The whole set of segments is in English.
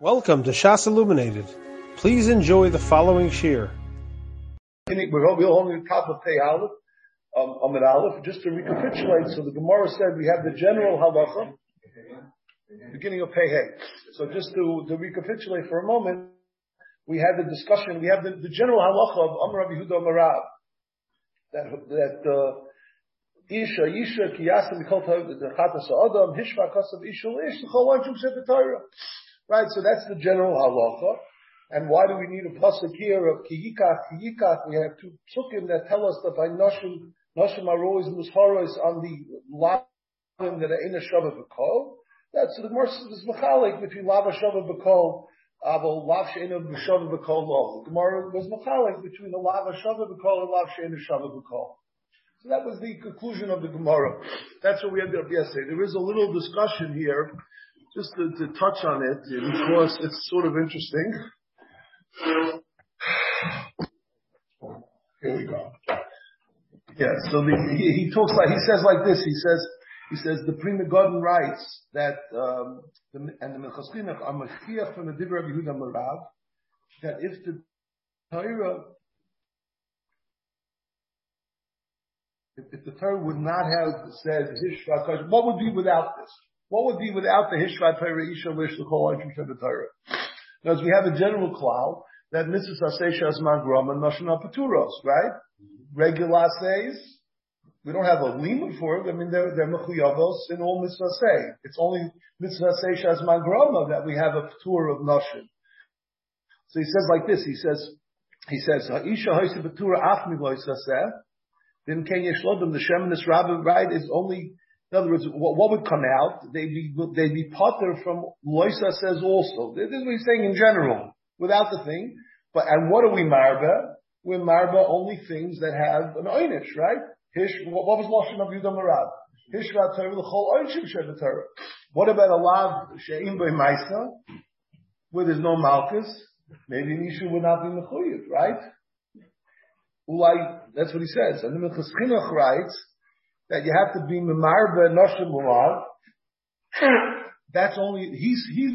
Welcome to Shas Illuminated. Please enjoy the following shir. We're only top of Pei Aleph, um, Aleph, just to recapitulate. So the Gemara said we have the general halacha, beginning of Pei Hey. So just to, to recapitulate for a moment, we had the discussion, we have the, the general halacha of Amr Rabbi Huda Marav, that, that, uh, Isha, Isha, Kiyasa, Mikol the Chatas Adam, Hishva, Kasav, Isha, Ish, the Torah. Right, so that's the general halacha. And why do we need a pasuk here of kiyikach, kiyikach? We have two psukim that tell us that by noshim, noshim are always on the lavim that are in a shava b'kol. That's the Gemara is machalik between lava shava b'kol, ah, aval lav she'ena b'shava b'kol lo. Gemara was machalik between the lava shava b'kol and lav she'ena shava b'kol. So that was the conclusion of the Gemara. That's what we had yesterday. There is a little discussion here just to, to touch on it because it's sort of interesting. Here we go. Yeah, so the, he, he, talks like, he says like this, he says, he says the Pri Megadim writes that, um, the, and the Minchas are Mashiach from the Dibra of Yehuda Marav, that if the Torah, if, if the Torah would not have said what would be without this? What would be without the Hishvat Torah Isha Lish the the Torah? Now, as we have a general cloud that Mrs. Asesha Asman Grama Nashana Paturos, right? Regular says, we don't have a lima for it. I mean, they're, they're mechuyavos in all mitzvah. It's only mitzvah say shazman grama that we have a tour of nashim. So he says like this. He says, he says, Ha'isha ha'isa b'tura af miloisaseh. Then ken yeshlodim, the sheminist rabbi, right, is only in other words, what, what would come out? They'd be, they'd be potter from Loisa says also. This is what he's saying in general, without the thing. But, and what are we marba? We're marba only things that have an oynish, right? Hish, what, what was Lashon of Yudam Marab? Hishra Torah, the whole oynshim Sheva Torah. What about a lav she'im by Maisa, where there's no malchus? Maybe Nishu would not be mechuyev, right? Ulai, that's what he says. And the Chinuch writes, that you have to be Memarba Noshim Mulav. That's only, he's, he's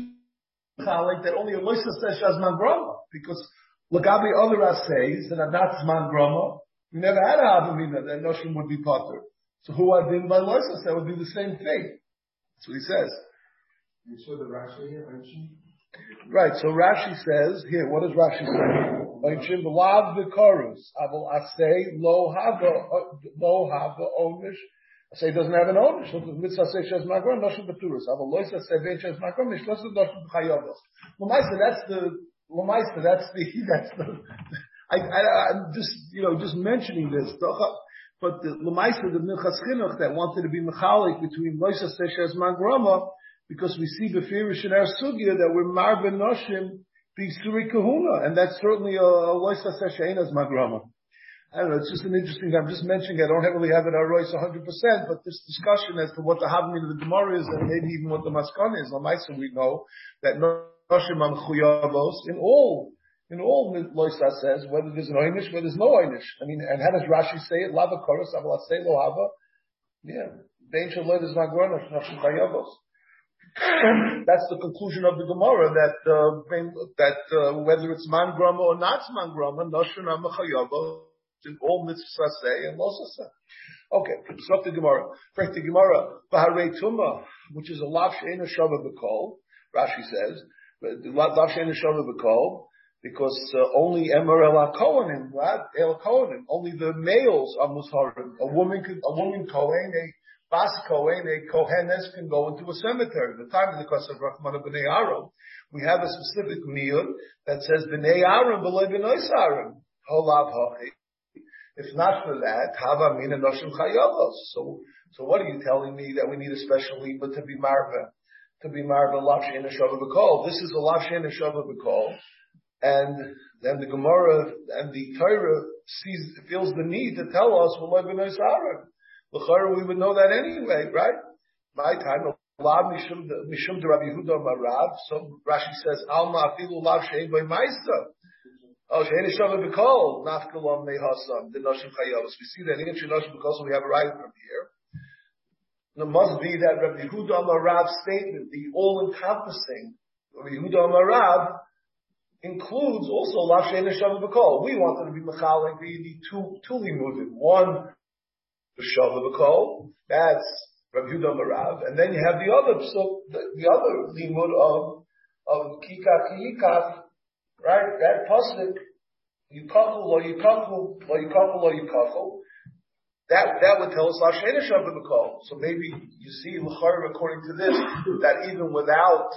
like that only a Elisa says Shazman Groma. Because Lagabi other says that that's Man Groma. We never had a Havamina that Noshim would be Potter. So who I been by Elisa that would be the same thing. That's what he says. You saw the Rashi here, Right, so Rashi says, here, what does Rashi say? Oinshim lav v'korus. Aval asay lo hava uh, lo hava omish. Say it doesn't have an owner. So the mitzvah says shes magron noshim beturas. Aval lo say ben shes magron mishlosim noshim b'chayovos. Lamaisa, that's the Lamaisa. That's the that's the. I, I, I'm just you know just mentioning this. But the Lamaisa, the Minchas Chinuch that wanted to be mechalik between Loisa Seshes Magrama, because we see Befirish in our sugya that we're marben noshim be suri kahuna, and that's certainly a loisa seshainas magrama. I don't know, it's just an interesting, I'm just mentioning, I don't really have it our royce 100%, but this discussion as to what the havmin of the Gemara is, and maybe even what the Maskan is, on Maisa we know, that Noshim Amchuyavos, in all, in all loisa says, whether there's an oinish, whether there's no oinish. I mean, and how does Rashi say it? Lava koros, say lo hava. Yeah. Bein shel loides magronos, Noshim Chayavos. That's the conclusion of the Gemara that uh, that uh, whether it's man grama or not man grama, noshun amachayava in all mitzvah and losasa. Okay, so up the Gemara. First the Gemara baharei tuma, which is a lav she'ena shava b'kol. Rashi says lav she'ena shava b'kol because uh, only Emer El Kohanim, El Kohanim, only the males are musharim. A woman a woman kohen, a Bas Kohen, a Kohenes can go into a cemetery. At The time of the Kosev Rahman of Bnei Aaron, we have a specific miyud that says Bnei Aaron below Bnei Sarim. Holav. If not for that, Hava Mina Noshim Chayavos. So, so what are you telling me that we need a special liba to be marva? To be marva lav she'ena shava b'kol. This is a lav she'ena shava b'kol. And then the Gemara and the Torah sees, feels the need to tell us, well, Bnei Sarim. L'chara, we would know that anyway, right? My time, Lav Mishum Mishum de Rabbi Yehuda Marav. So Rashi says, Alma Afilu Lav Shein Boy Maisa. Oh, Shein Shava B'Kol Nafkalom Mehasam the Noshim Chayavos. We see that in Noshim B'Kol, so we have a right from here. It must be that Rabbi Yehuda Marav's statement, the all-encompassing Rabbi Yehuda Amarav includes also Lav Shein Shavah B'Kol. We wanted to be Mechalik the, the two, two limudim. One, the Shavah B'Kol, that's Rabbi Yehuda Amarav, and then you have the other, so the, the other limud of, of Kika Kiyikaf, right? That pasuk, Yikachu lo Yikachu, lo Yikachu lo Yikachu, that, that would tell us Lashena Shabbat B'Kol. So maybe you see L'char according to this, that even without,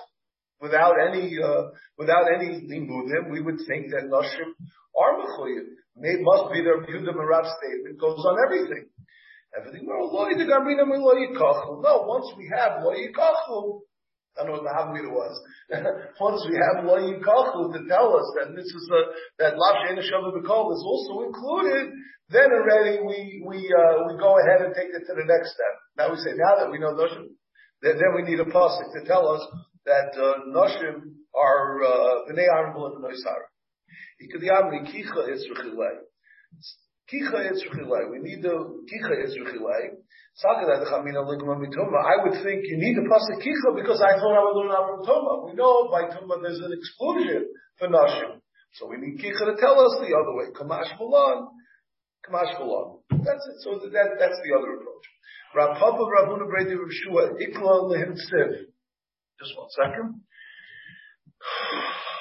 without any, uh, without any limudim, we would think that Nashim are Mechoyim. It must be their Yehuda Marav statement, goes on everything. Everything, No, once we have lo yikachu, I don't know what the Havamida was. Once we have lo yikachu to tell us that this is a, that lav she'ena shavah is also included, then already we, we, uh, we go ahead and take it to the next step. Now we say, now that we know Noshim, then, we need a pasuk to tell us that, uh, Noshim are, uh, B'nai Aaron B'la B'nai Sarah. Ikadiyam Kicha Yitzrachilei. We need the Kicha Yitzrachilei. I would think you need the pasuk kicha because I thought I would learn out from. We know by Toma there's an exclusion for nashim, so we need kicha to tell us the other way. Kamash Malan, Kamash Malan. That's it. So that that's the other approach. Rav Papa Ravuna Brady Rav Ikla Lehim Siv. Just one second.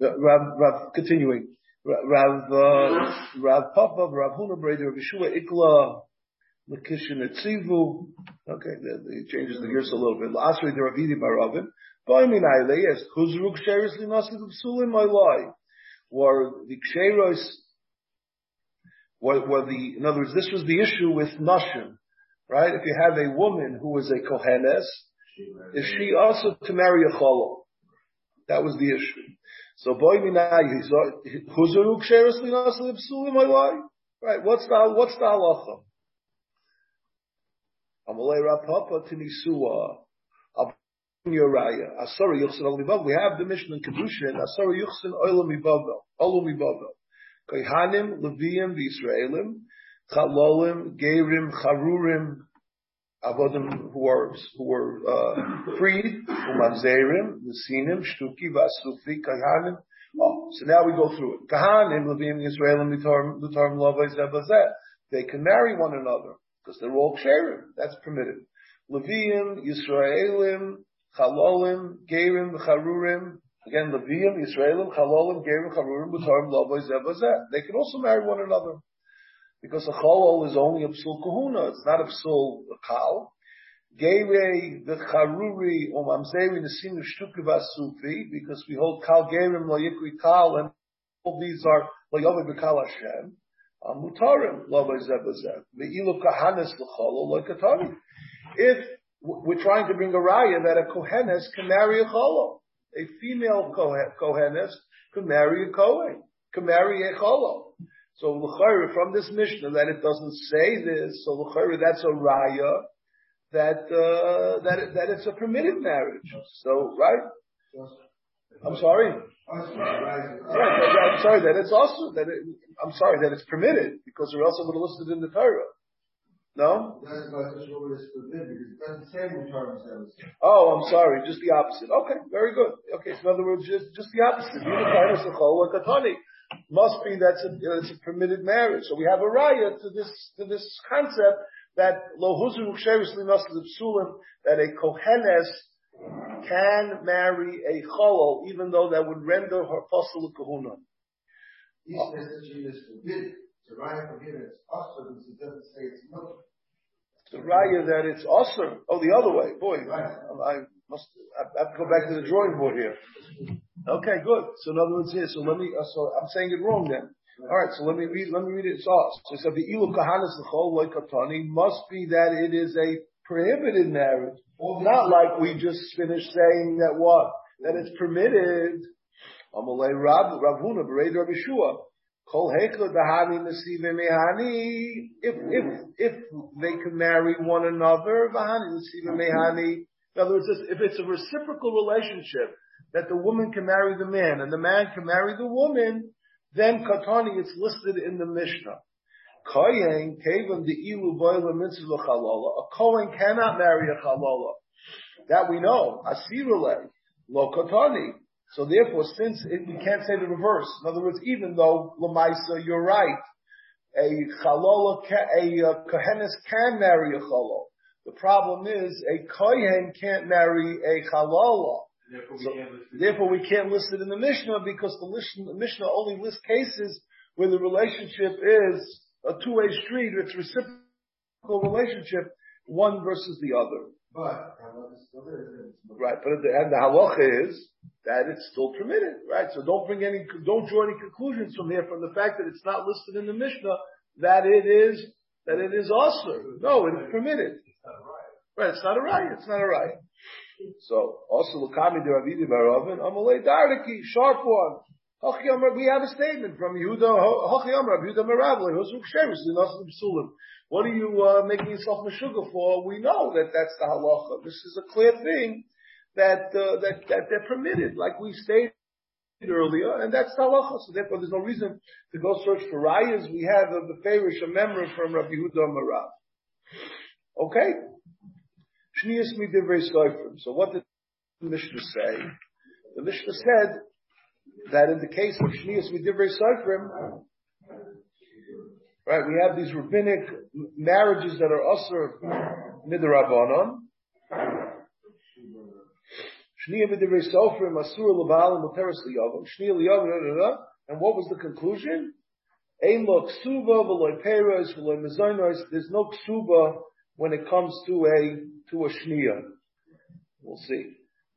Rav, Rav, continuing. Rav, uh, Rav Papa, Rav Huna Rav Yeshua Ikla, Lakishin Etzivu. Okay, he changes the gears a little bit. Asri Ravidi Baravin. Boimin Aile, yes, Kuzruk Sheris Linasid Psulim Oilai. Were the Ksheros, were, were the, in other words, this was the issue with Nashim, right? If you have a woman who is a Kohenes, is she also to marry a Cholo? That was the issue. So boy minai, huzuru ksheres linas libsulim oilai. Right, what's the, what's the halacha? Amalei rapapa tinisua. Yoraya. Asara yuchsin olivav. We have the mission in Kedushin. Asara yuchsin oilam ibavel. Olam ibavel. Kohanim, Leviim, Israelim, Chalolim, Gerim, Charurim, avodim who were who were uh, freed, nesinim, shtuki, vasufi, kahanim. Oh, so now we go through it. Kahanim, Levim, Yisraelim, Lutarim, Zebazet. They can marry one another because they're all ksherim. That's permitted. Levim, Yisraelim, Chalolim, Gerim, Charurim. Again, Levim, Yisraelim, Chalolim, Gerim, Charurim, Lutarim, Zebazet. They can also marry one another because a cholol is only a psul kahuna, it's not a psul kal. Geirei the charuri um amzeri nesinu shtuki vasufi, because we hold kal gerim lo yikri kal, and all these are lo yovi bekal Hashem. Mutarim lo bezebezev. Ve'ilu kahanes l'cholol lo katari. If we're trying to bring a raya that a kohenes can marry a cholol, a female kohenes can marry a kohen, can marry a cholol. So l'chayr from this Mishnah that it doesn't say this, so l'chayr that's a raya that uh, that it, that it's a permitted marriage. So right? I'm sorry. I'm sorry that it's also that it, I'm sorry that it's permitted because or else it would have listed in the Torah. No? Oh, I'm sorry, just the opposite. Okay, very good. Okay, so in other words, just just the opposite must be that's a, it's a permitted marriage. So we have a raya to this to this concept that lo huzu that a kohenes can marry a cholol, even though that would render her possible kahuna. He says that she is forbidden. A raya forbidden. It's also because it doesn't say it's not. It's a raya that it's also. Oh, the other way. Boy, right. I, I must. I have to go back to the drawing board here. Okay, good. So in other words, here, so let me, uh, so I'm saying it wrong then. All right, so let me read, let me read it. So, it said the ilu kahanas l'chol loikatani must be that it is a prohibited marriage, not like we just finished saying that what that it's permitted. Amalei Rab Ravuna Bered Rabbi Shua. Kol hekla dahani nesive mehani. If if if they can marry one another, vahani nesive mehani. In other words, if it's a reciprocal relationship that the woman can marry the man and the man can marry the woman, then katani is listed in the Mishnah. Kohen kaven the ilu mitzvah. A Kohen cannot marry a chalola. That we know. Asirule lo kotani. So therefore, since it, we can't say the reverse. In other words, even though lamaisa, you're right, a chalola, a uh, kohenis can marry a chalol. The problem is a kohen can't marry a chalola. Therefore, we So, can't list it. therefore, we can't list it in the Mishnah because the Mishnah, the Mishnah only lists cases where the relationship is a two-way street. It's reciprocal relationship, one versus the other. But, how is still there? then it's- Right, but at the, and the halacha is that it's still permitted, right? So don't bring any, don't draw any conclusions from here from the fact that it's not listed in the Mishnah that it is, that it is also. No, it is permitted. Right. It's not a riot, it's not a riot. So, also, Lukami de Ravidi Baravin, Amalei Dardaki, sharp one. We have a statement from Yehuda, Hochi Amar, Yehuda Meravli, Hosuk Shevis, Inasim Psulim. What are you, uh, making yourself Meshuggah for? We know that that's the halacha. This is a clear thing that, uh, that, that they're permitted, like we stated earlier, and that's halacha. So therefore, there's no reason to go search for rayas. We have the Farish, a memory from Rabbi Yehuda Merav. Okay? Shnius midivrei soifrim. So what did the Mishnah say? The Mishnah said that in the case of Shnius midivrei soifrim, right, we have these rabbinic marriages that are usher midrabanon. Shniya midivrei soifrim asur lebal and muteris liyavam. Shniya liyavam, and what was the conclusion? Ein lo ksuba v'loy peros v'loy mezonos. There's no ksuba when it comes to a to a shniya. We'll see.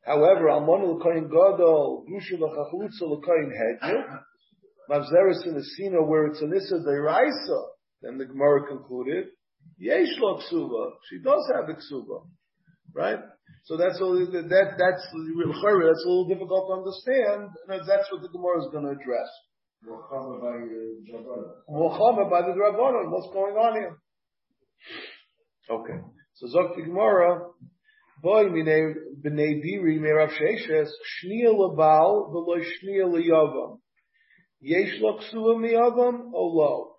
However, almon l'koyin gadol, grusha l'chachlutza l'koyin hedju, mavzeres in the sina where it's an issa deraisa, then the Gemara concluded, yesh lo ksuba. She does have a ksuba, right? So that's a, little- that that's that's a little difficult to understand. and That's what the Gemara is going to address. Well, covered by, Jabbar. Muhammad by the Rabbanon. What's going on here? Okay. So the Gemara, boy b'nei diri me Rav Sheshes, shniya lebal v'lo shniya leyavam. Yesh lo ksua miyavam o lo.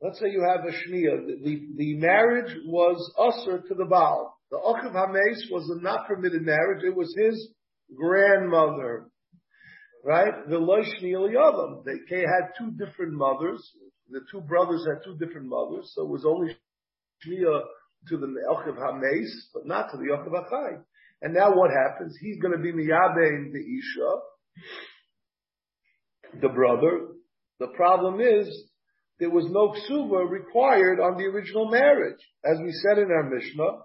Let's say you have a shniya. The, the, the marriage was usher to the Baal. The Ochav Hames was a not permitted marriage. It was his grandmother. Right? The Loishni Yavam. They had two different mothers. The two brothers had two different mothers. So it was only Shnia to the Elchiv Hames, but not to the Elchiv Achai. And now what happens? He's going to be Miyabein the Isha, the brother. The problem is, there was no ksuba required on the original marriage. As we said in our Mishnah,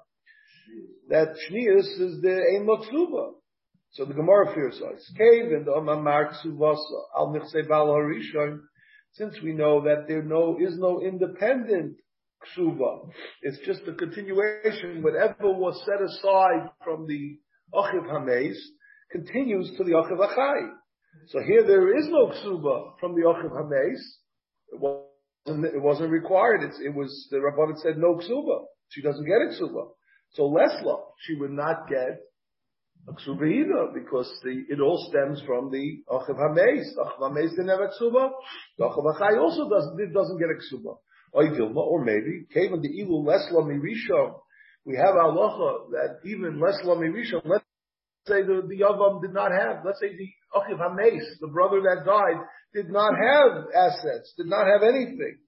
that Shnius is the Lo Ksuba. So the Gemara fears us. Cave and Amamar Ksuvasa, Al Bal Harishon, since we know that there no, is no independent ksuba. It's just a continuation. Whatever was set aside from the Achiv Hames continues to the Achiv Achai. So here there is no ksuba from the Achiv Hames. It wasn't, it wasn't required. It's, it was, the Rabbanit said no ksuba. She doesn't get a ksuba. So Lesla, she would not get a ksuba either because the, it all stems from the Achiv Hames. Achiv Hames didn't have a ksuba. The Achiv Achai also doesn't, it doesn't get a ksuba. Or maybe, Kevin the Ilu Lesla Mirisha, we have halacha that even Lesla Mirisha, let's say the, the Yavam did not have, let's say the Achiv Hames, the brother that died, did not have assets, did not have anything.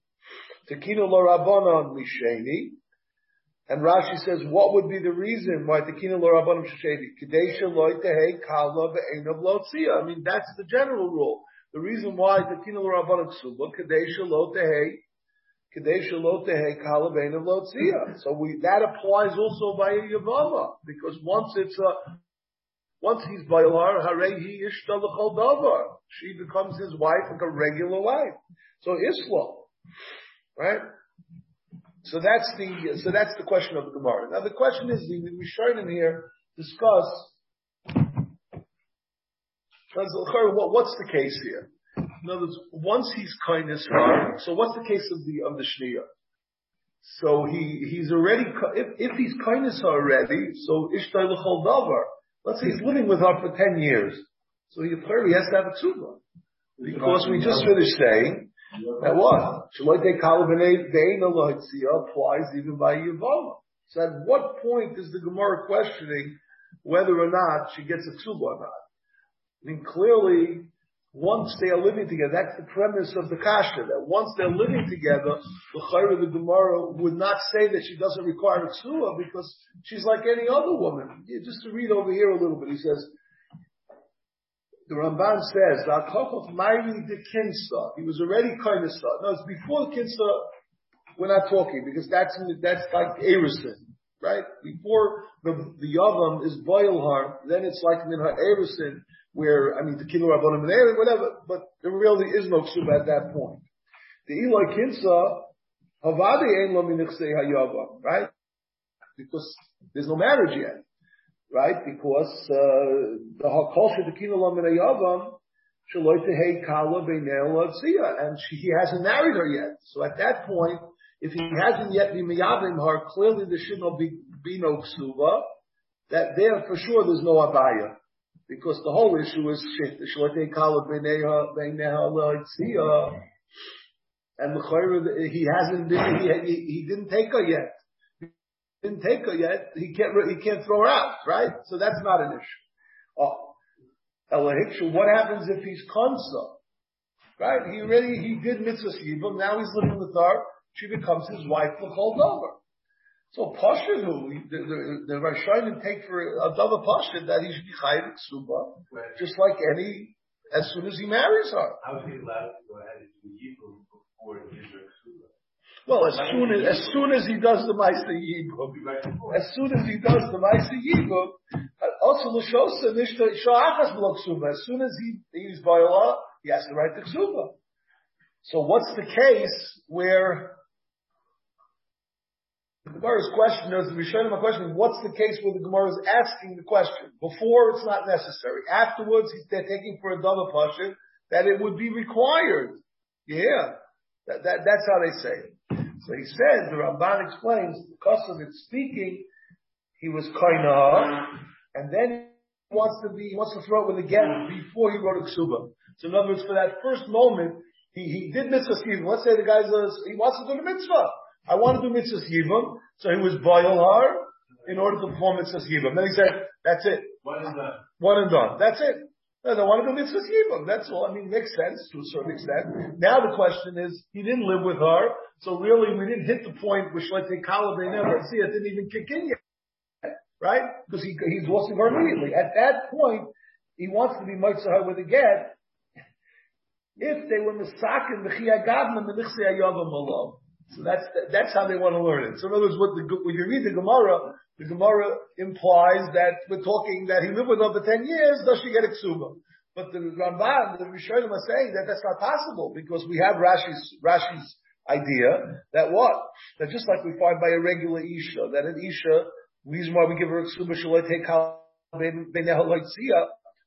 Tekino lo Rabbanon Misheni, and Rashi says, what would be the reason why Tekino lo Rabbanon Misheni? Kadesha loy tehe kala ve'enav lo tzia. I mean, that's the general rule. The reason why Tekino lo Rabbanon Ksuba, Kadesha lo So we, that applies also by a Yavama, because once it's a, once he's Bailar, Hare he ishta davar. She becomes his wife like a regular wife. So Islam. Right? So that's the, so that's the question of the Gemara. Now the question is, the Rishonim here discuss, what's the case here? In other words, once he's kindness so what's the case of the, of the Shnia? So he, he's already, if, if he's kindness already, so ishtai l'chol davar. Let's say he's living with her for 10 years. So he, he has to have a tshuva. Because we just finished saying That what? Kalabane Deina Lohitzia applies even by Yavama. So at what point is the Gemara questioning whether or not she gets a ksuba or not? I mean, clearly, once they are living together, that's the premise of the kasha, that once they're living together, the Chayra, the Gemara, would not say that she doesn't require a ksuba because she's like any other woman. Just to read over here a little bit, he says, the Ramban says, "V'akochot mayri de kinsa." He was already kind of No, it's before kinsa. We're not talking because that's that's like erison, right? Before the the yavam is boilhar, then it's like minha erison, where I mean the kilo rabbanim and whatever. But there really is no ksuba at that point. The Eloi kinsa havadi ein lo minichsei hayavam, right? Because there's no marriage yet right? Because uh, the hakol shedekina lamin ayavam shaloy tehei kala beinel and she, he hasn't married her yet. So at that point, if he hasn't yet been miyavim her, clearly there should not be, be no ksuva. That there for sure there's no abaya. Because the whole issue is shaloy tehei kala beinel and the he hasn't been, he, he, he didn't take her yet didn't take her yet, he can't, he can't throw her out, right? So that's not an issue. Oh. What happens if he's konsa? Right? He already, he did mitzvah yibum, now he's living with her, she becomes his wife for hold over. So Pashid, who the the, the Rishonim take for a double Pashid that he should be chayiv ksuba, just like any as soon as he marries her. How is he allowed to go ahead and do yibum before he gives her well, as soon as, as soon as he does the Maisa Yibum, as soon as he does the Maisa Yibum, also L'shosa Nishta Sha'achas B'lo As soon as he, he's Vayala, he has to write the Ksuba. So what's the case where the Gemara's question is, the Rishonim are question, what's the case where the Gemara is asking the question? Before it's not necessary. Afterwards, they're taking for a double that it would be required. Yeah. That, that, that's how they say. So he says, the Ramban explains, because of it speaking, he was kaina, and then he wants to be, he wants to throw it with a get before he wrote a ksuba. So in other words, for that first moment, he, he did mitzvah. Let's say the guy says, he wants to do the mitzvah. I want to do mitzvah yivim, so he was boilhar in order to perform mitzvah yivim. Then he said, that's it. One and done. One and done. That's it. No, they want to do mitzvah yibum. That's all. I mean, it makes sense to a certain extent. Now the question is, he didn't live with her, so really we didn't hit the point which let's say Kalav never see it didn't even kick in yet, right? Because he he's lost her immediately. At that point, he wants to be mitzvah with a get. If they were misakin the chiyagadim the michsei ayavam So that's that's how they want to learn it. So in other words, what the, when you read the Gemara, the Gemara implies that we're talking that he lived with her for 10 years, does she get a ksuba? But the Ramban, the Rishonim are saying that that's not possible because we have Rashi's, Rashi's idea that what? That just like we find by a regular Isha, that an Isha, reason why we give her a ksuba, take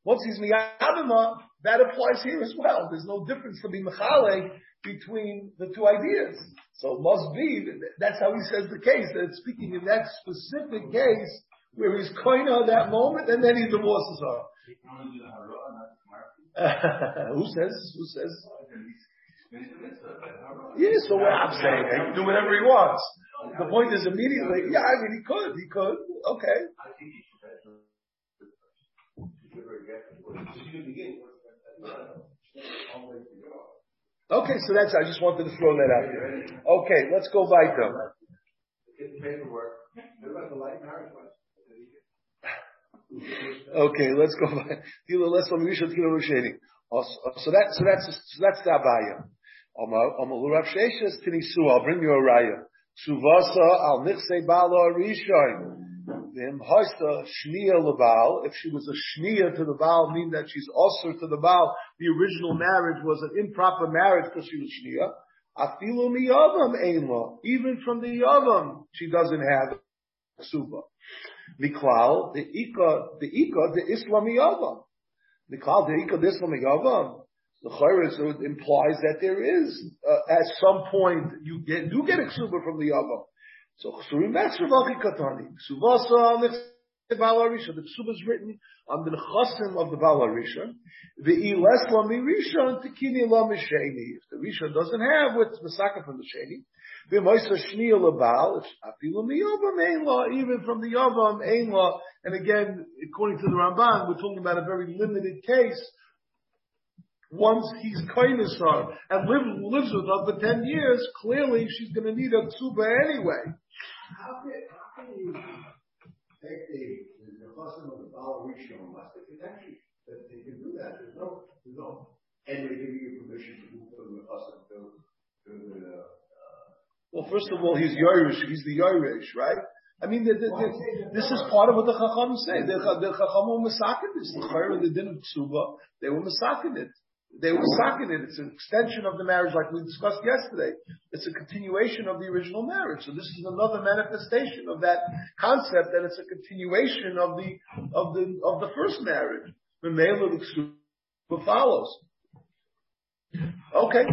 once he's miyadama, that applies here as well. There's no difference to be mechale between the two ideas. So it must be, that's how he says the case, that it's speaking in that specific case where he's koina that moment and then he divorces her. Who says? Who says? Yeah, so what I'm saying, he can do whatever he wants. The point is immediately, yeah, I mean, he could, he could, okay. Okay, so that's, I just wanted to throw that out there. Okay, let's go weiter. Okay, let's go back. Oh, so that, so that's, so that's the abaya. I'll bring you a raya. Suvasa al nichse bala rishoin shnia lebal. If she was a shnia to the Baal, meaning that she's also to the Baal, the original marriage was an improper marriage because she was shnia. Afilu miyavam einla. Even from the yavam, she doesn't have suba. Miklal, the ika, the ika, the islam yavam. Miklal, the ika, the islam yavam. The chayris implies that there is, uh, at some point, you get, do get a suba from the yavam. So Chsurim that's Ravaki Katani. Suvasa Balarisha. The ksuba is written on the nechasim of the Balarisha. The iles la mirisha tikini la misheni. If the Risha doesn't have what's masaka from the sheni, the moisa shniya lebal, it's afilu miyavam ein law, even from the yavam ein law. And again, according to the Ramban, we're talking about a very limited case. Once he's kindness her and live, lives with her for ten years, clearly she's going to need a tzuba anyway. How can, how can you take the, the custom of the Baal Rishon must be actually that they can do that. There's no, there's no, and they give you permission to move from the custom to, to the, uh, Well, first of all, he's Yerush, he's the Yerush, right? I mean, the, the, the, this is part of what the Chacham say. The, the Chacham were masakin this. The Chayr and the Din of Tsuba, they were it. They were masakin it. It's an extension of the marriage like we discussed yesterday. It's a continuation of the original marriage. So this is another manifestation of that concept that it's a continuation of the, of the, of the first marriage. The male of follows. Okay.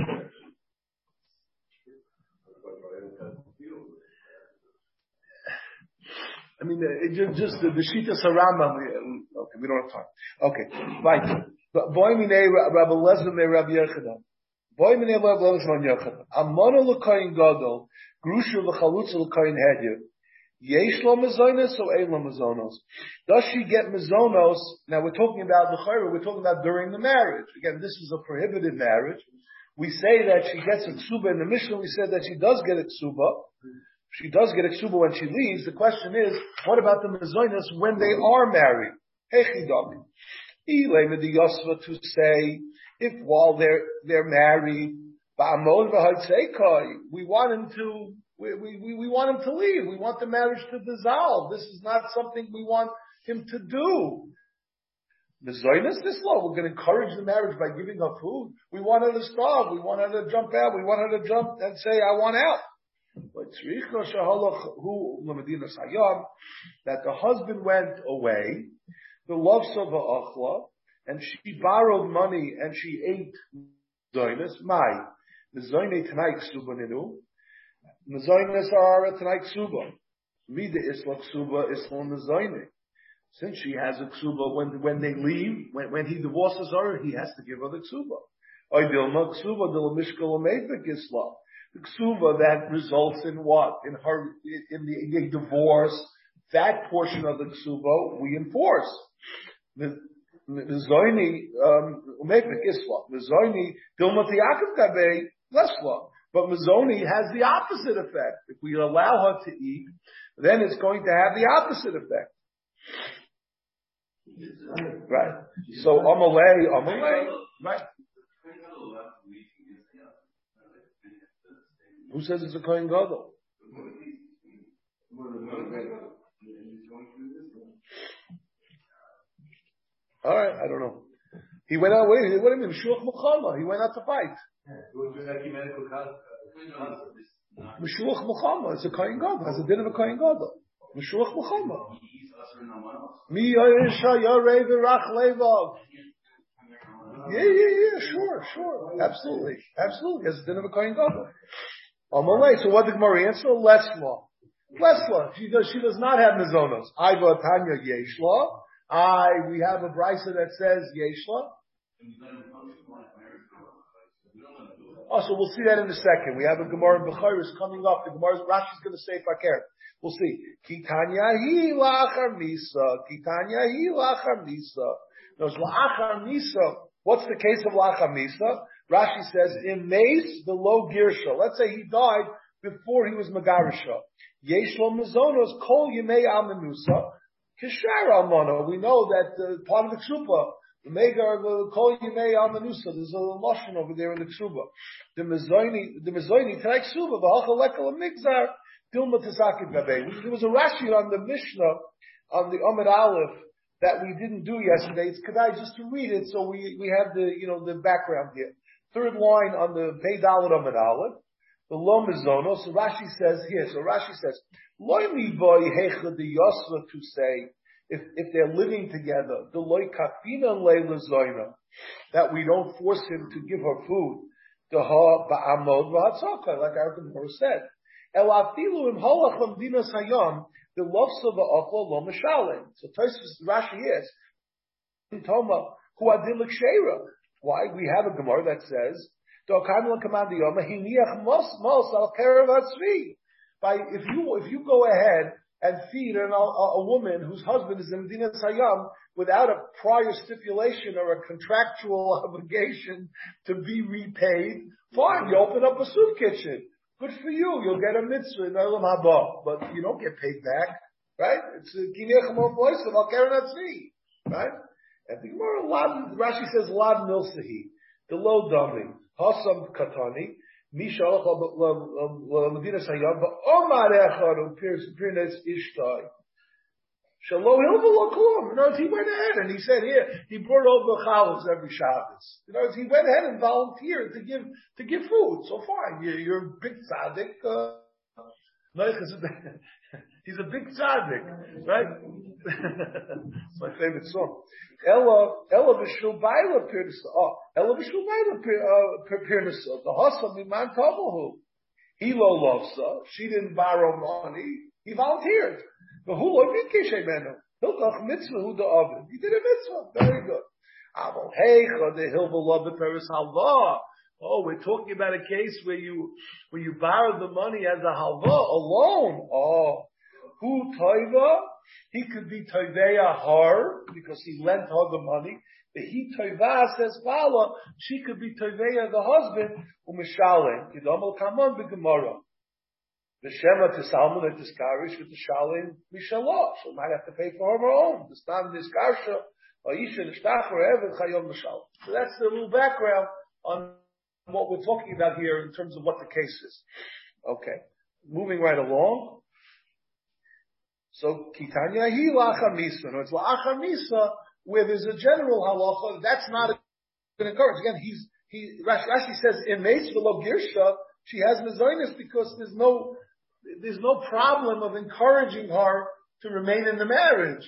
I mean, it just, the, the Shita Sarambam, we- okay, we don't have time. Okay, right. Boy minei Rabbi Lezer me Rabbi Yechanan. Boy minei Rabbi Lezer me Yechanan. Amona l'koyin gadol, grusha v'chalutza l'koyin hedyev. Yesh lo mazonos or ein lo mazonos? Does she get mazonos? Now we're talking about the chayra, we're talking about during the marriage. Again, this is a prohibited marriage. We say that she gets a ksuba in the Mishnah, we said that she does get a ksuba. She does get a ksuba when she leaves. The question is, what about the mazonos when they are married? Hechidami. To say, if while they're, they're married, we want him to, we, we, we want him to leave. We want the marriage to dissolve. This is not something we want him to do. The Zionist this law, we're going to encourage the marriage by giving her food. We want her to starve. We want her to jump out. We want her to jump and say, I want out. But that the husband went away, the loves of achla, and she borrowed money and she ate zoinus. My, the zoine tonight suba ninu. The zoinus are tonight suba. Mida isla suba isla the zoine. Since she has a ksuba, when when they leave, when, when he divorces her, he has to give her the ksuba. Oidilma ksuba del mishkal isla. The ksuba that results in what? In her, in the, in the divorce, that portion of the ksuba we enforce. The, the zoini, um, umepik isla. The zoini, dilma tiyakav gabe, lesla. But Mazzoni has the opposite effect. If we allow her to eat, then it's going to have the opposite effect. Right. So Amalei, Amalei, right. Who says it's a Kohen Gadol? All right, I don't know. He went out. Wait, what do you mean? Shuach Muchama. He went out to fight. Meshuach Muchama. It's a Kohen Gadol. Has a din of a Kohen Gadol. Meshuach Muchama. Mi Yisha Yorei V'Rach. Yeah, yeah, yeah, sure, sure. Absolutely. Absolutely. Has a din of a Kohen Gadol. Amalei. So what did Gemara answer? Less law. Less law. She does, she does not have mizonos. Iva Tanya Yeshla. I, we have a brisa that says Yeshla. Oh, so we'll see that in a second. We have a Gemara in Becharis coming up. The Gemara, Rashi's going to say Fakir. We'll see. Kitanya hi lachar misa. Kitanya hi lachar misa. There's lachar misa. What's the case of lachar misa? Rashi says, in mace, the low girsha. Let's say he died before he was Magarisha. Yeshlo mazonos kol yemei amenusa. Kishar almana. We know that uh, part of the ksuba, the mega the kol yemei amenusa. There's a lotion over there in the ksuba. The mezoini, the mezoini tanak ksuba, the hachal lekel migzar, dilma tesakit gabe. There was a Rashi on the Mishnah, on the Amid Aleph, that we didn't do yesterday. It's Kedai just to read it so we, we have the, you know, the background here. Third line on the Pei Dalet Amid Aleph, the Lo Mizono. So Rashi says here, so Rashi says, Loi mi boy hechla de yosva to say, if, if they're living together, the loy kafina leila that we don't force him to give her food, the ha ba'amod v'hatzaka, like our Gemara said. Elafilu im holach lamdinas hayom, the lofsa va'achla lo mishalim. So Tosfos Rashi is, in Toma, who adilik sheira. Why? We have a Gemara that says, by if you if you go ahead and feed an, a, a, woman whose husband is in Medina Sayyam without a prior stipulation or a contractual obligation to be repaid, fine, you open up a soup kitchen. Good for you. You'll get a mitzvah in Haba, but you don't get paid back, right? It's a right? And the Gemara, Rashi says lad milsahi, the low dummy, hasam katani, misha ladina sayam, but omar echad upirnes ishtai. Shalom hilvelo kolom. In other words, he went ahead and he said, here, he brought over chalos every Shabbos. In other words, he went ahead and volunteered to give, to give food. So fine, you're, you're big tzaddik, uh, He's a big tzaddik, right? it's my favorite song. Ella, Ella v'shul baila pirnasa. Oh, Ella v'shul baila pirnasa. Uh, the hasa miman tavahu. He lo lovsa. She didn't borrow money. He volunteered. Who lo vidke menu? Hilchach mitzvah hu da oven. He did a mitzvah. Very good. Aval heicha de hilva love the peris halva. Oh, we're talking about a case where you where you borrowed the money as a halva, a loan. Oh, who toiva? He could be toiveya her because he lent her the money. The he toiva says Bala, she could be toiveya the husband umishale. Kidomel kamon b'gemara. The shema to Salmon and discourage with the shalin mishalah. She might have to pay for her own. The stam niskarsha. So that's the little background on what we're talking about here in terms of what the case is. Okay. Moving right along. So, Kitanya hi lachamisa. No, it's lachamisa where there's a general halacha. That's not an. Again, he's, he, Rashi says, in Meitz Girsha, she has mezainis because there's no, there's no problem of encouraging her to remain in the marriage.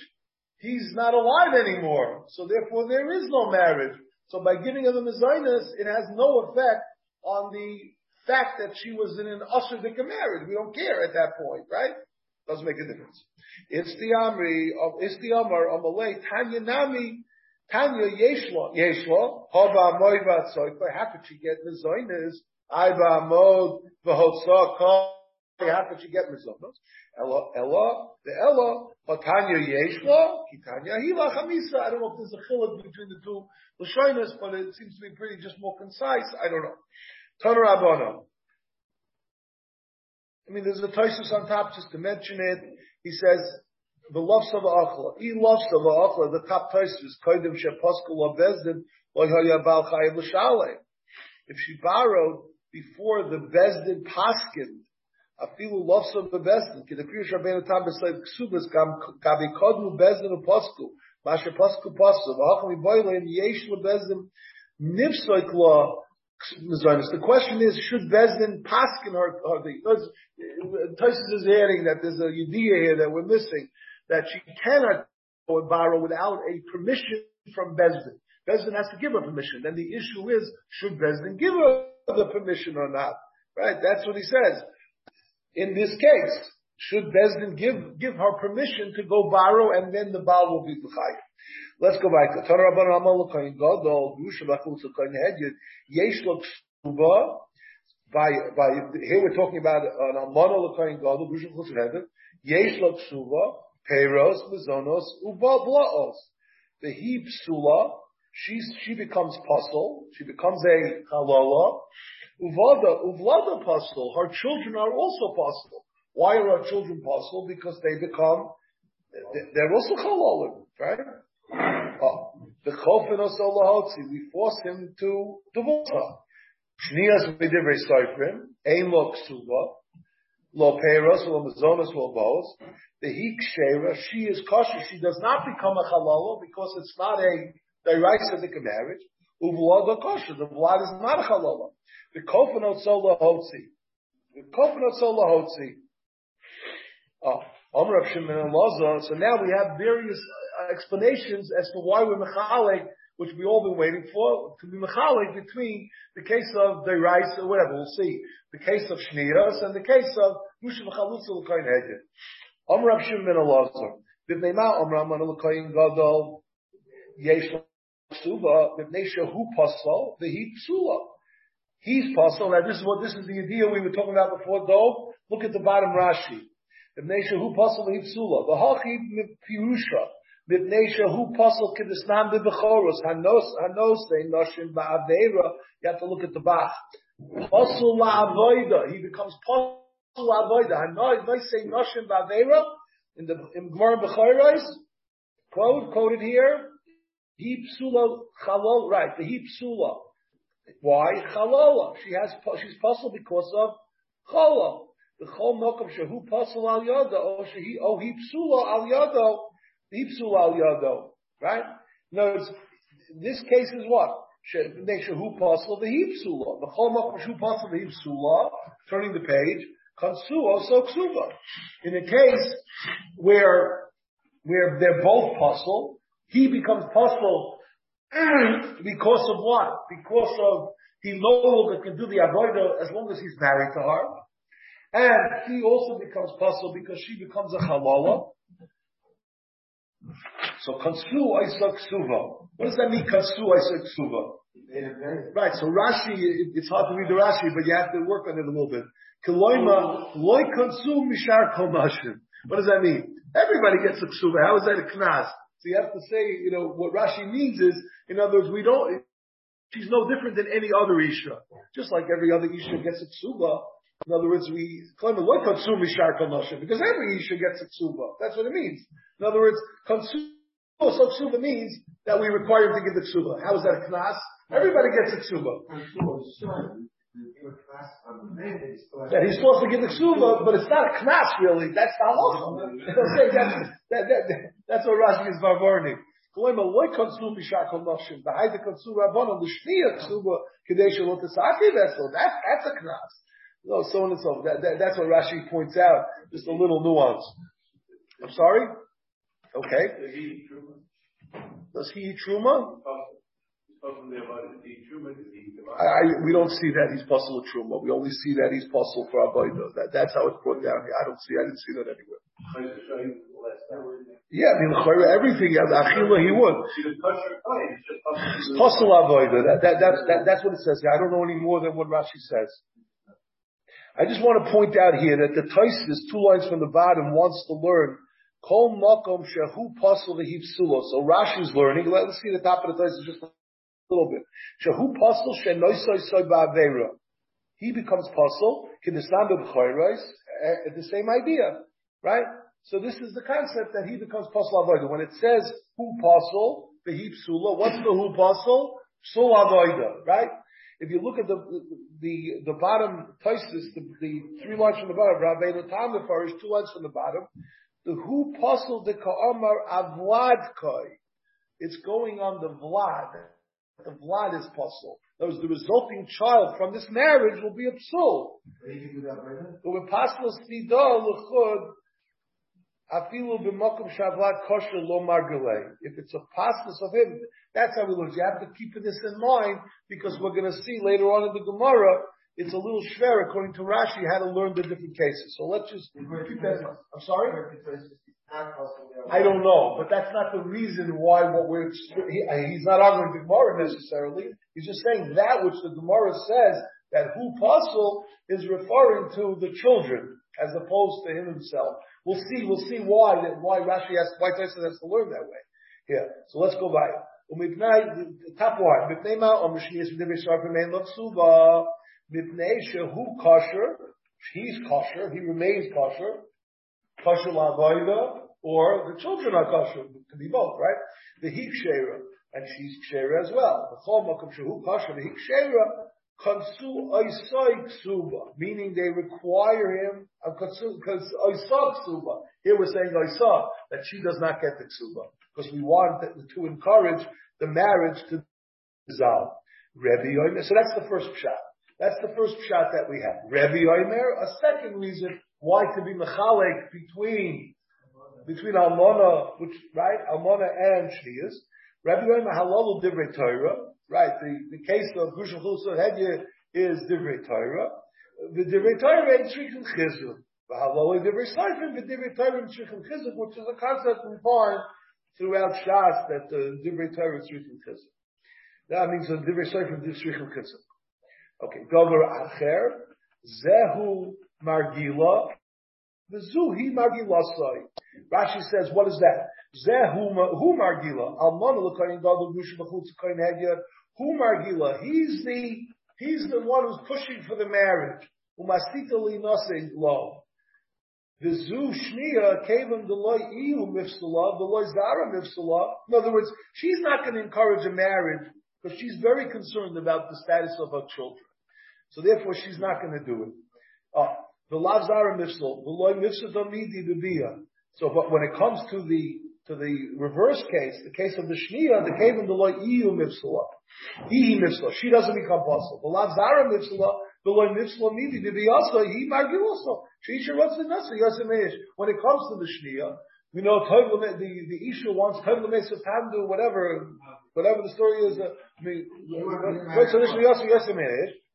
He's not alive anymore. So therefore there is no marriage. So by giving her the mezainis, it has no effect on the fact that she was in an usher marriage. We don't care at that point, right? Doesn't make a difference. It's the Amri of it's the Amar of Tanya Nami Tanya Yeshla Yeshla Haba Moiva. How could she get mezainis? Iba Mod V'Hotsa How could she get mezainis? Ella Ella the Ella Tanya Yeshla Kitanya Hila Chamisa. I don't know if there's a chiluk between the two Lashonis, but it seems to be pretty just more concise. I don't know. Tanar Abono. I mean, there's a Tosus on top just to mention it. He says, the loves of Achla. He loves of Achla, the top Tosus, Koidim Sheposkul of Bezdin, Loyhoyabal Chayiv If she borrowed before the Bezdin Paskin, The Kriyash Rabbeinu Tam B'Slev Ksubas, Gabi Kodmu the question is, should Bezdin paskin her, her Tyson is adding that there's a idea here that we're missing, that she cannot borrow without a permission from Bezdin. Bezdin has to give her permission. Then the issue is, should Bezdin give her the permission or not? Right? That's what he says. In this case, should Bezdin give, give her permission to go borrow and then the Baal will be B'chayim? Let's go back. By, by, here we're talking about an almana l'koyin gadol, gushim chutz heaven. Yesh lo ksuva, peiros, mezonos, uba blaos. The he psula, she's, she becomes puzzle, she becomes a halala. Uvada, uvlada puzzle, her children are also puzzle. Why are our children puzzle? Because they become, they're also halalim, right? The chofin osolahotzi, we force him to divorce her. Shnias v'divrei soifrim, ein lo ksuva, lo peiros, lo mazonos, lo bos. The hik shera, she is kosher, she does not become a halala because it's not a deraisidik marriage. Uvlad kosher, the blood is not a halala. The kofin osolahotzi, the kofin osolahotzi. Oh, Amr Shimon and Laza. So now we have various uh, explanations as to why we're mechalek which we all been waiting for, to be mechalik between the case of the rice or whatever, we'll see, the case of shniyas and the case of Musha V'chalutza L'koyin Hedin. Amr Rav Shimon ben Elazar, B'nei Ma Amr Amman L'koyin Gadol, Yesh Suba, B'nei Shehu Pasal, Psula. He's possible. Now this is what this is the idea we were talking about before. Though, look at the bottom Rashi. nation who possible hipsula. V'hachi The Ibnesha who possible kidisnam bibechoros. Hanos hanose noshim ba'avera. You have to look at the Bach. Possible la'avoida. He becomes possible la'avoida. Hanos noise noshim ba'avera. In the in Gemara Bechoros, quote quoted here. Hipsula chalol. Right. The hepsula. Why? Chalola. She has, she's posel because of chalol. The chol mokum shehu posel al yada, or shehi, oh, he psula al yada, Ipsul al yado, right? No, this case is what? Make shehu pasal the hipsula. The chol shehu pasal the hipsula. Turning the page, kansuo so ksuba. In a case where where they're both pasal, he becomes pasal because of what? Because of he no longer can do the avodah as long as he's married to her. And he also becomes pasal because she becomes a halala. So kansu oisoi ksuva. What does that mean, kansu oisoi ksuva? Right, so Rashi, it's hard to read the Rashi, but you have to work on it a little bit. Kiloima, loy kansu mishar komashim. What does that mean? Everybody gets a ksuva. How is that a knas? So you have to say, you know, what Rashi means is, in other words, we don't, she's no different than any other Isha. Just like every other Isha gets a ksuva. In other words, we claim like Katsum Mishar Kalnashim, because every Isha gets a ksuba. That's what it means. In other words, Katsum so ksuba means that we require him to give the ksuba. How is that a knas? Everybody gets a ksuba. Yeah, he's supposed to give the ksuba, but it's not a knas really. That's the halacha. that's, that, that, that's what Rashi is varvarning. That's, that's a knas. No, so on and so forth. That, that, that's what Rashi points out. Just a little nuance. I'm sorry? Okay. Does he eat truma? I, we don't see that he's with truma. We only see that he's puzzle for avodah. That, that's how it's brought down here. I don't see. I didn't see that anywhere. Yeah, I mean, everything. Achila, he would. Puzzle avodah. That, that, that, that, that's what it says here. I don't know any more than what Rashi says. I just want to point out here that the Taisis, two lines from the bottom, wants to learn Kol makom shehu pasal v'hipsulo. So Rashi's learning. Let's see the top of the Taisis just a little bit. Shehu shenoisoi soy ba'avera. He becomes pasal kinisam b'chayros. Eh, the same idea, right? So this is the concept that he becomes pasal avoida. When it says hu pasal v'hipsulo, what's the hu pasal? Sul avoida, right? If you look at the the the bottom Taisis, the, the three lines from the bottom, Rabbi Tam the Farish, two lines from the bottom, the who puzzle the ka'amar avlad koi. It's going on the vlad. The vlad is puzzle. Those the resulting child from this marriage will be a psul. But pasal stido l'chud afilu b'makom shavlad kosher lo margulei. If it's a pasal of him, that's how we look. You have to keep this in mind because we're going to see later on in the Gemara, it's a little schwer according to Rashi how to learn the different cases. So let's just keep that. I'm sorry? I don't know, but that's not the reason why what we're, he, he's not arguing the Gemara necessarily. He's just saying that which the Gemara says that who puzzle is referring to the children as opposed to him himself. We'll see, we'll see why, why Rashi has, why Tyson has to learn that way. Yeah. So let's go by. the top one, Mipnei Ma'om um, Shnias V'Divei Sharpim Ein Lotsuva, Mipnei Shehu Kosher, he's kosher, he remains kosher, kosher la'avoida, or the children are kosher, it can be both, right? The hik shera, and she's shera as well. The chol makom shehu kosher, the hik shera, konsu oisoi ksuba, meaning they require him, uh, konsu oisoi ksuba. Here we're saying oisoi, that she does not get the ksuba, because we want to encourage the marriage to dissolve. Rebbe So that's the first shot. That's the first shot that we have. Rebbe Omer, a second reason why to be mechalek between between Almona, which right, Almona and Shnias. Rabbi Yoim halal divrei Torah. Right. The, the case of Gushal Chulsa Hedya is divrei Torah. The divrei Torah ain't shrikin chizuk. The Halal divrei Seifin, the divrei Torah and shrikin chizuk, which is a concept we find throughout Shas that the divrei Torah is shrikin chizuk. That means the divrei Seifin is shrikin chizuk. Okay. Dover acher zehu margila. The zuhi margilasai. Rashi says, what is that? Zehu hu margila. Almana l'kayin gadol gush b'chutz. Hu margila. He's the he's the one who's pushing for the marriage. Umasita li nasei lo. The zu shnia kevim deloy iu mifsala, deloy zara mifsala. In other words, she's not going to encourage a marriage because she's very concerned about the status of her children. So therefore, she's not going to do it. Uh, the lav zara mifsal, the loy mifsal domidi bebia. So, but when it comes to the to the reverse case, the case of the shnia, the kevin the loy iu mifsala, he mifsala, she doesn't become possible. The lav zara mifsala, the loy mifsala midi bebia also he margil also. She the nasa yosemish. When it comes to the shnia, we know the the issue wants Pandu, whatever whatever the story is. Uh, I mean,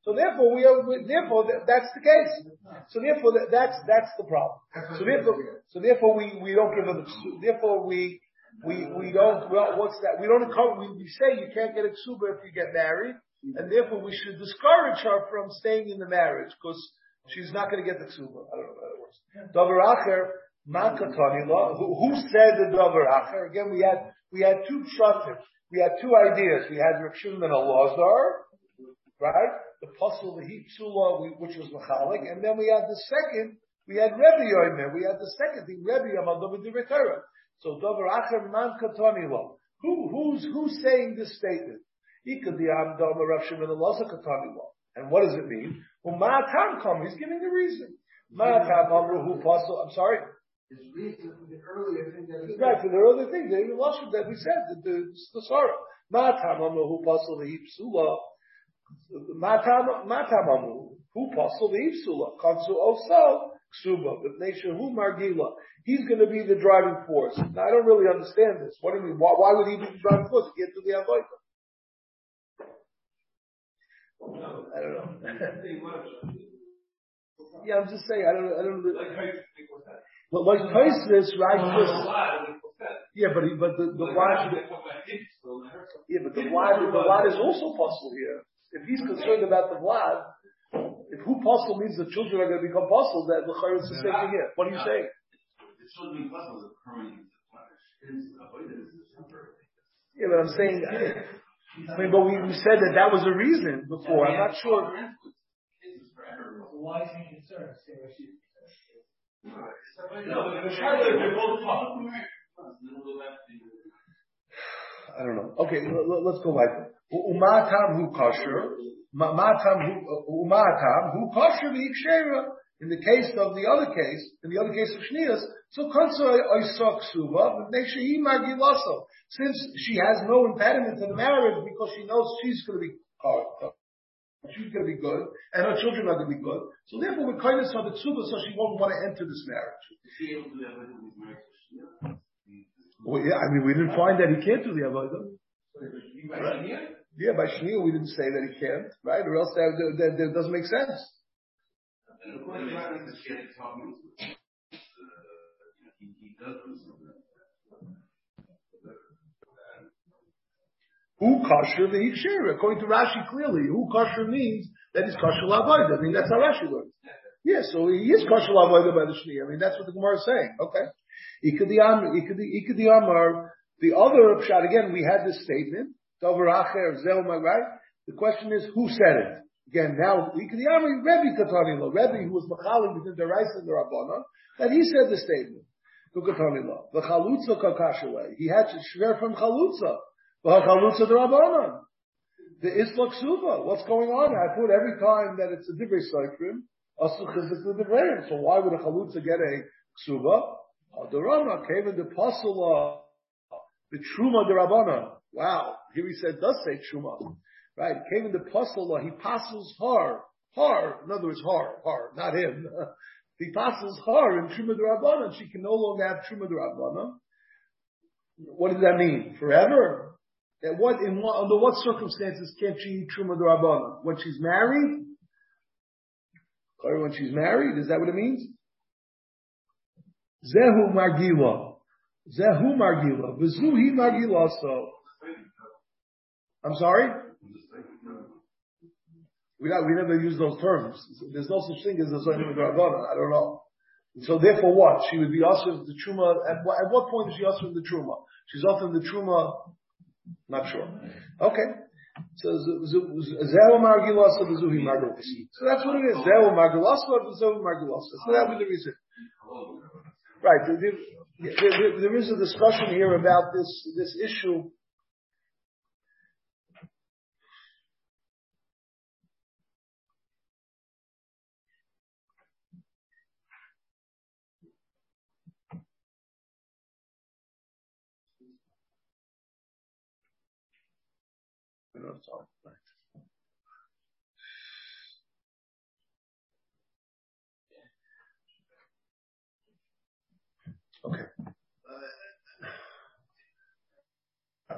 so this is so therefore, we are, therefore that's the case. So therefore, that's that's the problem. So therefore, so therefore we, we don't give them. Therefore we we we don't. Well, what's that? We don't encourage. We, we say you can't get a ksuba if you get married, and therefore we should discourage her from staying in the marriage because she's not going to get the ksuba. I don't know how it works. Davar acher Who said the davar acher? Again, we had we had two shaftim. We had two ideas. We had Rav Shimon Elazar, right? The puzzle, the heat which was machalik, and then we had the second, we had Rebbe Yoimer, we had the second thing, Rebbe Yamadov Divrei So Dover Acher Man Katani Lo. Who, who's, who's saying this statement? Ikadiyam Domer Rav Shimon Elazar Katani Lo. And what does it mean? Well, Ma'atam come, he's giving the reason. Ma'atam Amru Hu Puzzle, I'm sorry? His reason for the earlier thing that he Right, for the earlier thing, the Lashon that we said, the, the, the sorrow. Ma'atam Amru Hu Puzzle, the heat psula. Matamamu, who pasul the Ipsula, Kansu also Ksuba, but Nesha who Margila. He's going to be the driving force. Now I don't really understand this. What do you mean? Why, why would he be the driving force get to the Avodah? I don't know. yeah, I'm just saying. I don't. I don't. Like but like Taisus, right? Yeah, but he, but the the why. Yeah, but the why the why is also possible here if he's concerned about the Vlad, if who puzzle means the children are going to become puzzled, then the Chayr is the same thing here. What are you saying? The children being puzzled is permanent. Yeah, but I'm saying, I mean, but we, we said that that was a reason before. I'm not sure. Why is he concerned? I don't know. Okay, let's go back. Umatam hu kosher, hu uh, umatam hu kosher. In the case of the other case, in the other case of Shnias, so oisak suva. Since she has no impediment the marriage because she knows she's going to be she's going to be good, and her children are going to be good. So therefore, we're kind of the tzuba, so she won't want to enter this marriage. Well, yeah, I mean, we didn't find that he can't do the avodah. Yeah, by Shneil we didn't say that he can't, right? Or else that, that, that doesn't make sense. Who kosher the ikshir? According to Rashi, clearly, who kosher means that he's kosher lavoida. I mean, that's how Rashi learns. Yeah, so he is kosher lavoida by the Shni. I mean, that's what the Gemara is saying. Okay. Ikadi the other pshat, again, we had this statement? The question is, who said it? Again, now, Ikadiyami, Rebbe Katanilo, Rebbe, who was Machalim between the Rice and the Rabbana, that he said the statement. Katanilo. The Chalutza Kakashaway. He had to shver from Chalutza. The Chalutza the Rabbana. The Islak Suva. What's going on? I put every time that it's a Divrei Seifrim, Asu Chizik the So why would a Chalutza get a Suva? The Rama came in the Pasula, the Truma the Rabbana. Wow. Here he said, does say Truma. Right. Came in the Pasula, he passes har. Har. In other words, har. Har. Not him. he passes har in Truma the Rabbana. She can no longer have Truma the Rabbana. What does that mean? Forever? That what in what under what circumstances can't she eat truma d'rabbanan? When she's married? When she's married? Is that what it means? Zehu margila. Zehu margila. V'zuhi margila so. I'm sorry? We, not, we never use those terms. There's no such thing as a Zohim Rabbanan. I don't know. So therefore what? She would be also the Truma, at what, at what point is she also the Truma? She's often the Truma, not sure. Okay. So Zehu Margilasa, the Zuhi Margilasa. So that's what it is. Zehu Margilasa, Margilasa. So that would be the reason. Right. There, is a discussion here about this, issue Okay.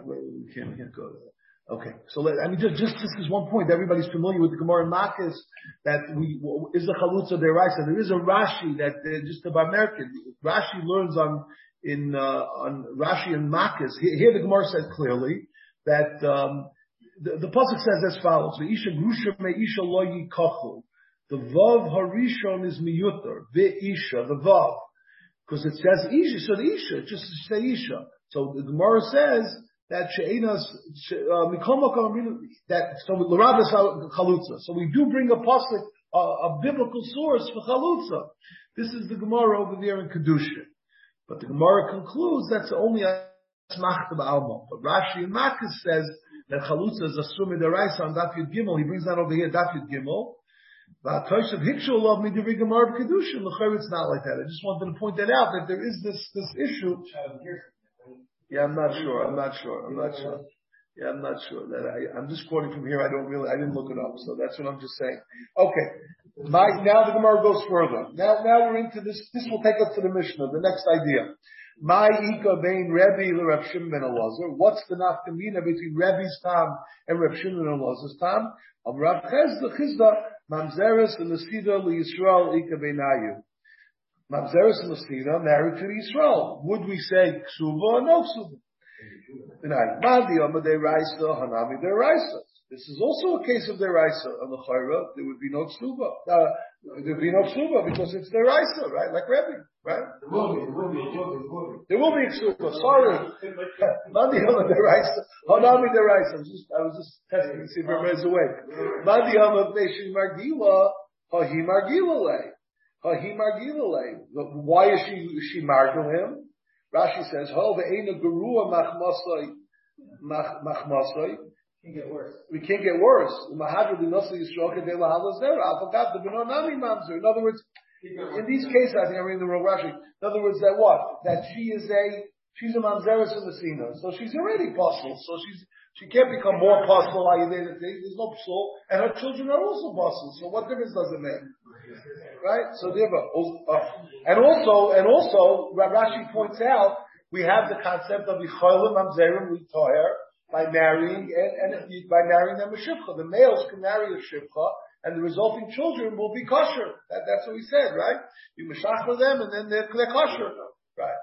We can't, we can't go there. Okay, so let, I mean, just, just this is one point. Everybody's familiar with the Gemara in Makkos that we is the chalutza deraisa. There is a Rashi that uh, just about American Rashi learns on in uh, on Rashi and Makkos. Here, the Gemara says clearly that um, the, the pasuk says as follows: "Ve'isha grusha me'isha lo yikachu." The vav harishon is miyuter. Ve'isha the vav because it says Isha, so the Isha, just say Isha. So the Gemara says that She'enas, uh, that, so L'Rabbis Chalutza. So we do bring a pasuk, a, a biblical source for Chalutza. This is the Gemara over there in Kedusha. But the Gemara concludes that's only a Smachta Alma. But Rashi and Makkos says that Chalutza is a Sumi Deraisa on Daf Gimel. He brings that over here, Daf Gimel. Va'atoshav hikshul love me divrei Gemara b'kedusha. L'chayr it's not like that. I just wanted to point that out that there is this this issue. Yeah, I'm not sure. I'm not sure. I'm not sure. Yeah, I'm not sure that I, I'm just quoting from here. I don't really, I didn't look it up. So that's what I'm just saying. Okay. My, now the Gemara goes further. Now, now we're into this, this will take us to the Mishnah, the next idea. My Ika Bain Rebbe Reb Shimon ben Elazar. What's the nafkamina between Rebbe's time and Reb Shimon ben Elazar's time? Of Rav Chisda Chizda Mamzeres and Nesida Yisrael Ika Beinayu. Mamzeres and married to Yisrael. Would we say Ksuva or no Ksuva? Madi Amade Raisa Hanami De Raisa. This is also a case of deraisa. On the chayra, there would be no ksuba. Uh, there would be no ksuba because it's deraisa, right? Like Rebbe, right? There will be, there will be, ksuba. Sorry, Mandi Hama deraisa, Hanami deraisa. I was just, I was just testing to see if everybody's awake. Mandi Hama Meshin Margila, Hahi Margila lay, Hahi Margila lay. Why is she she margil him? Rashi says, Ho ve'ena gerua machmasai machmasai. Can get worse. We can't get worse. In other words, in these cases, I think I'm reading the wrong Rashi. In other words, that what? That she is a, she's a mamzeres in the Sina. So she's already possible. So she's, she can't become more possible. There's no psul. And her children are also possible. So what difference does it make? Right? So therefore, and also, and also, Rashi points out, we have the concept of Yicholim Mamzerim Litoher, by marrying and, and by marrying them a shivcha. The males can marry a shivcha, and the resulting children will be kosher. That, that's what he said, right? You mashachar them, and then they're, they're kosher, right?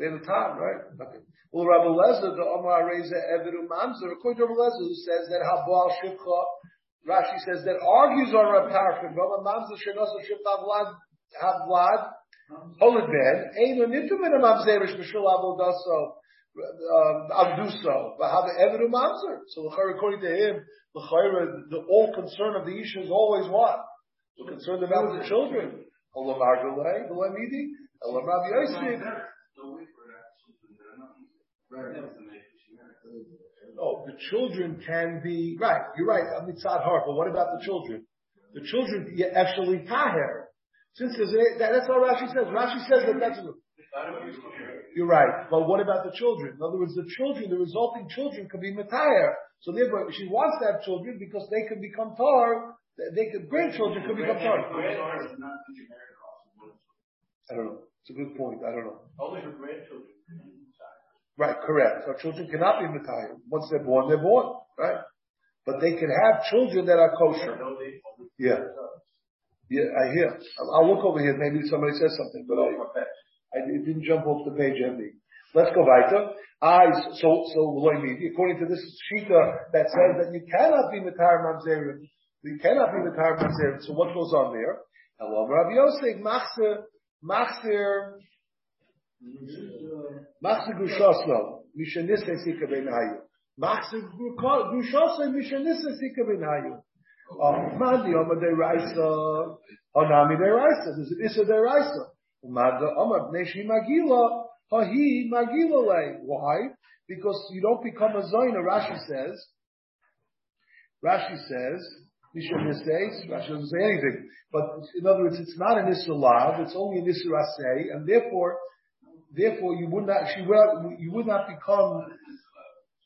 In the time, right? Okay. Well, Rabbi Lezer, the Omar Reza Evidu Mamzer, according to Rabbi Lezer, who says that Habal Shivcha, Rashi says that argues on Rabbi Tarfon, Rabbi Mamzer Shenosa Shivcha Vlad, Havlad, Holid Ben, Ein Nitum in a Mamzerish Mishul Avodaso, um, Avduso, Vahava Evidu Mamzer. So according to him, the all concern of the Isha is always what? We're concerned about the children. Yosef. Oh, the children can be, right, you're right, I mean, it's not hard, but what about the children? The children you actually taher. Since there's a, that, that's what Rashi says. Rashi says that that's you're right. But what about the children? In other words, the children, the resulting children could be Matayar. So therefore, she wants to have children because they could become tar. They could, grandchildren could become tar. I don't know. It's a good point. I don't know. Only her grandchildren. Right, correct. Our children cannot be Matayim. Once they're born, they're born, right? But they can have children that are kosher. Yeah. Yeah, I hear. I'll look over here. Maybe somebody says something, but I, I didn't jump off the page, Andy. Let's go weiter. I, so, so, according to this shita that says that you cannot be Matar Mamzerim, you cannot be Matar Mamzerim. So what goes on there? Hello, Rabbi Yosef, Machzer, Machzer, Mm-hmm. Machzer Gushosno, Mishanisse Sika Benayu. Machzer Gushosno, Mishanisse Sika Benayu. Oh, Madi Omar de Raisa, oh, Onami de Raisa, there's an Issa de Raisa. Madi Omar Bneshi Magila, oh, Hahi Magila Why? Because you don't become a Zoina, Rashi says. Rashi says, Mishanisse, Rashi doesn't say anything. But in other words, it's not an Issa Lav, it's only an Issa Rasei, and therefore, therefore you would not, she will, you would not become,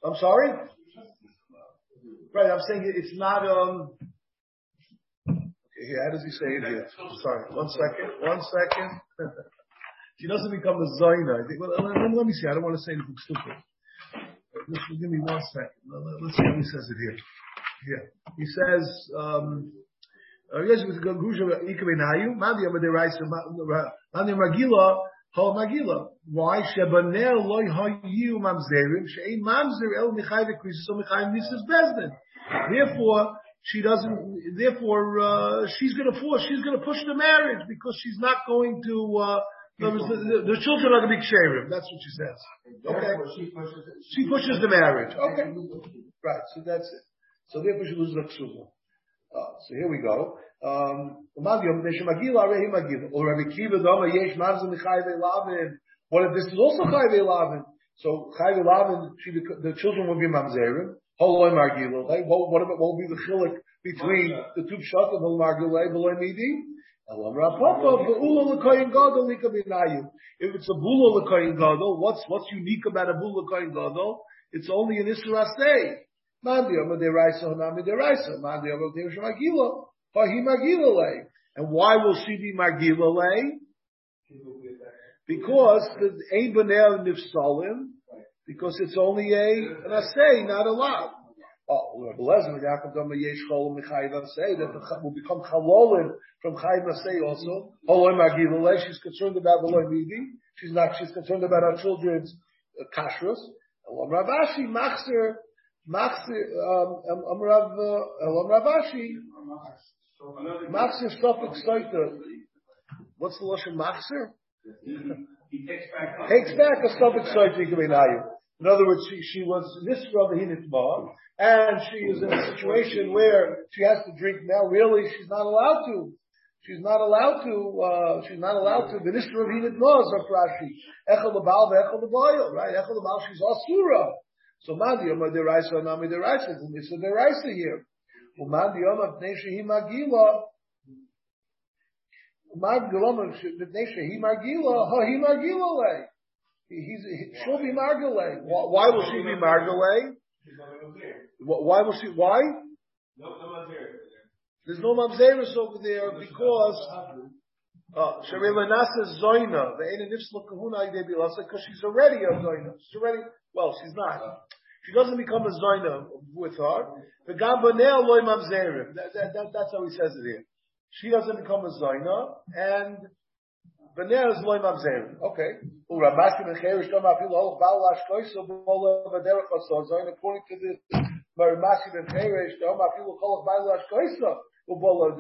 I'm sorry? Right, I'm saying it's not, um, okay how does he say it here? Sorry, one second, one second. she doesn't become a Zaina. I think, well, let, let, me see, I don't want to say anything stupid. Just give me one second. Let, us see how he says it here. Here. He says, um, yes, it was Gusha Ikabenayu, Mandi Amaderaisa, Mandi Magila, Hol Magila. Why? Shebanel loy hayu mamzerim, she'ein mamzer el michai v'krisis, so michai nisas bezdin. Therefore, she doesn't, therefore, uh, she's gonna force, she's gonna push the marriage because she's not going to, uh, the, the, the, children are going to be ksherim. That's what she says. Okay. She pushes, she pushes the marriage. Okay. Right. So that's it. So therefore she loses the ksuba. Uh, so here we go. Um, if this is also chayve lavin? So chayve lavin, the children will be mamzerim. Holoi. What, what, will be the chilik between the two pshat of margilei below midi? If it's a bula l'koyin gadol, what's what's unique about a bula l'koyin gadol? It's only an isra say. Mandi omer deraisa hanami deraisa. Mandi omer deraisa magila. And why will she be magila? Because the ein b'nei nifsalim. Because it's only a an asay, not a lot. Oh, Rabbi Lezer, Yaakov Dama Yesh Cholim Mechayiv say that will become Chalolim from Chayiv say also. Holoi Magilale, she's concerned about the Loi Midi. She's not, she's concerned about our children's uh, kashrus. Elam Rav Ashi, Machzer, Machzer, um, um Rav, uh, Elam Rav Ashi, Machzer Stofik Stoiter. What's the Lashon Machzer? He takes back. A Stofik Stoiter, in other words, she, she was this Rav Hinitma, and she is in a situation where she has to drink now. Really, she's not allowed to. She's not allowed to. Uh, she's not allowed to. The Nishra of Hinit Noah of Rashi. Echel Baal ve'echel Baal. Right? Echel Baal. She's asura. So Mandi Yom Deraisa Nami Deraisa. It's a Nishra Deraisa here. Umandi Yom Pnei Shehi Magila. Umad Galom Pnei Shehi Magila. Ha Hi Magila Lei. He's, he, she'll be Margale. Why, why will she be Margale? Why will she, why? There's no Mamzeris over there because, uh, Sharila Nasa Zoina, the Aina Nifsla Kahuna because she's already a Zoina. She's already, well, she's not. She doesn't become a Zoina with her. The Gambanel Loy Mamzerim. That, that, that, that's how he says it here. She doesn't become a Zoina, and Bener is loy mamzer. Okay. According to this, Ramashi ben Cherish Tom Afil Hol Baal Ashkois so Bol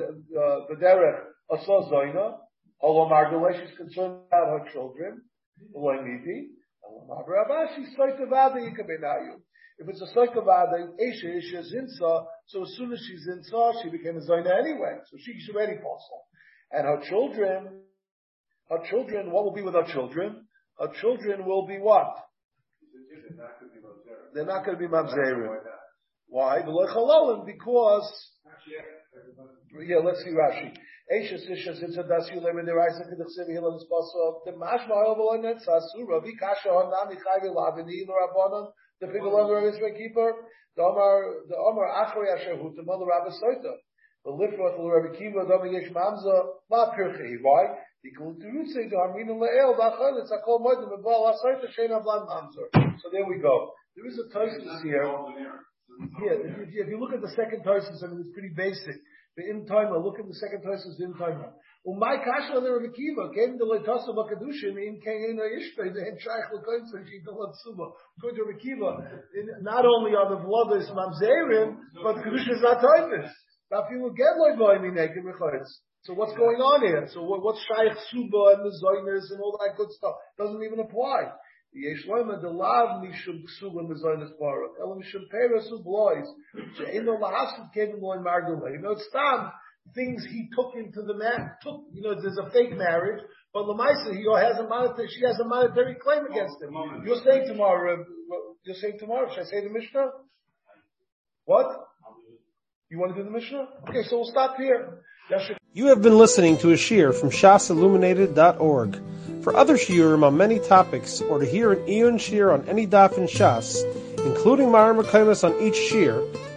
Vaderach uh, Hason Zoina. Hol Margalesh is concerned about her children. Loy Midi. Rav Ashi Soitavada Yikabenayu. If it's a Soitavada, Esha Isha Zinsa, so as soon as she's Zinsa, she became a Zoina anyway. So she's already possible. And her children, her children, what will be with our children? Our children will be what? They're not going to be mamzerim. Why? Because yeah, let's see Rashi. Eishes ishes it's a dasu lemen der Isaac the Chsiv Hilal Spaso the mashma ovel sasura vi kasha honam chayve lavini the rabbanon the people of the Israel keeper the Omar the Omar achri asher hu the mother Rabbi Soita V'lifroch l'Rebbe Kiva Dami Yesh Mamza Ma Pirchei. Why? Because the root say the Armina Le'el Dachon It's Akol Moedim B'Bal Asayt Hashem Avlan Mamzer. So there we go. There is a Tosis here. Yeah, if you, if you look at the second Tosis, I mean it's pretty basic. The in timer, look at the second Tosis in timer. Umay kasha the Rebbe Kiva came to Leitasa Bakadushin in Kain Ishpe the so she don't Suba. According to Rebbe Kiva, not only are the vlodas mamzerim, but the kedusha is not if you get goyim naked So what's going on here? So what, what's Shaykh Suba and the Zoiners and all that good stuff doesn't even apply. De lav mishum ksuba mezoynes bara. Elam mishum peres ublois. She'eno lahasid kevin loy margulay. You know, it's time things he took into the man took. You know, there's a fake marriage, but Lamaisa he has a monetary. She has a monetary claim against him. You're saying tomorrow. You're saying tomorrow. Should I say the Mishnah? What? You want to do the Mishnah? Okay, so we'll stop here. You have been listening to a shiur from shasilluminated.org. For other shiurim on many topics, or to hear an Eon shiur on any daf in Shas, including Mareh Mekomos on each shiur,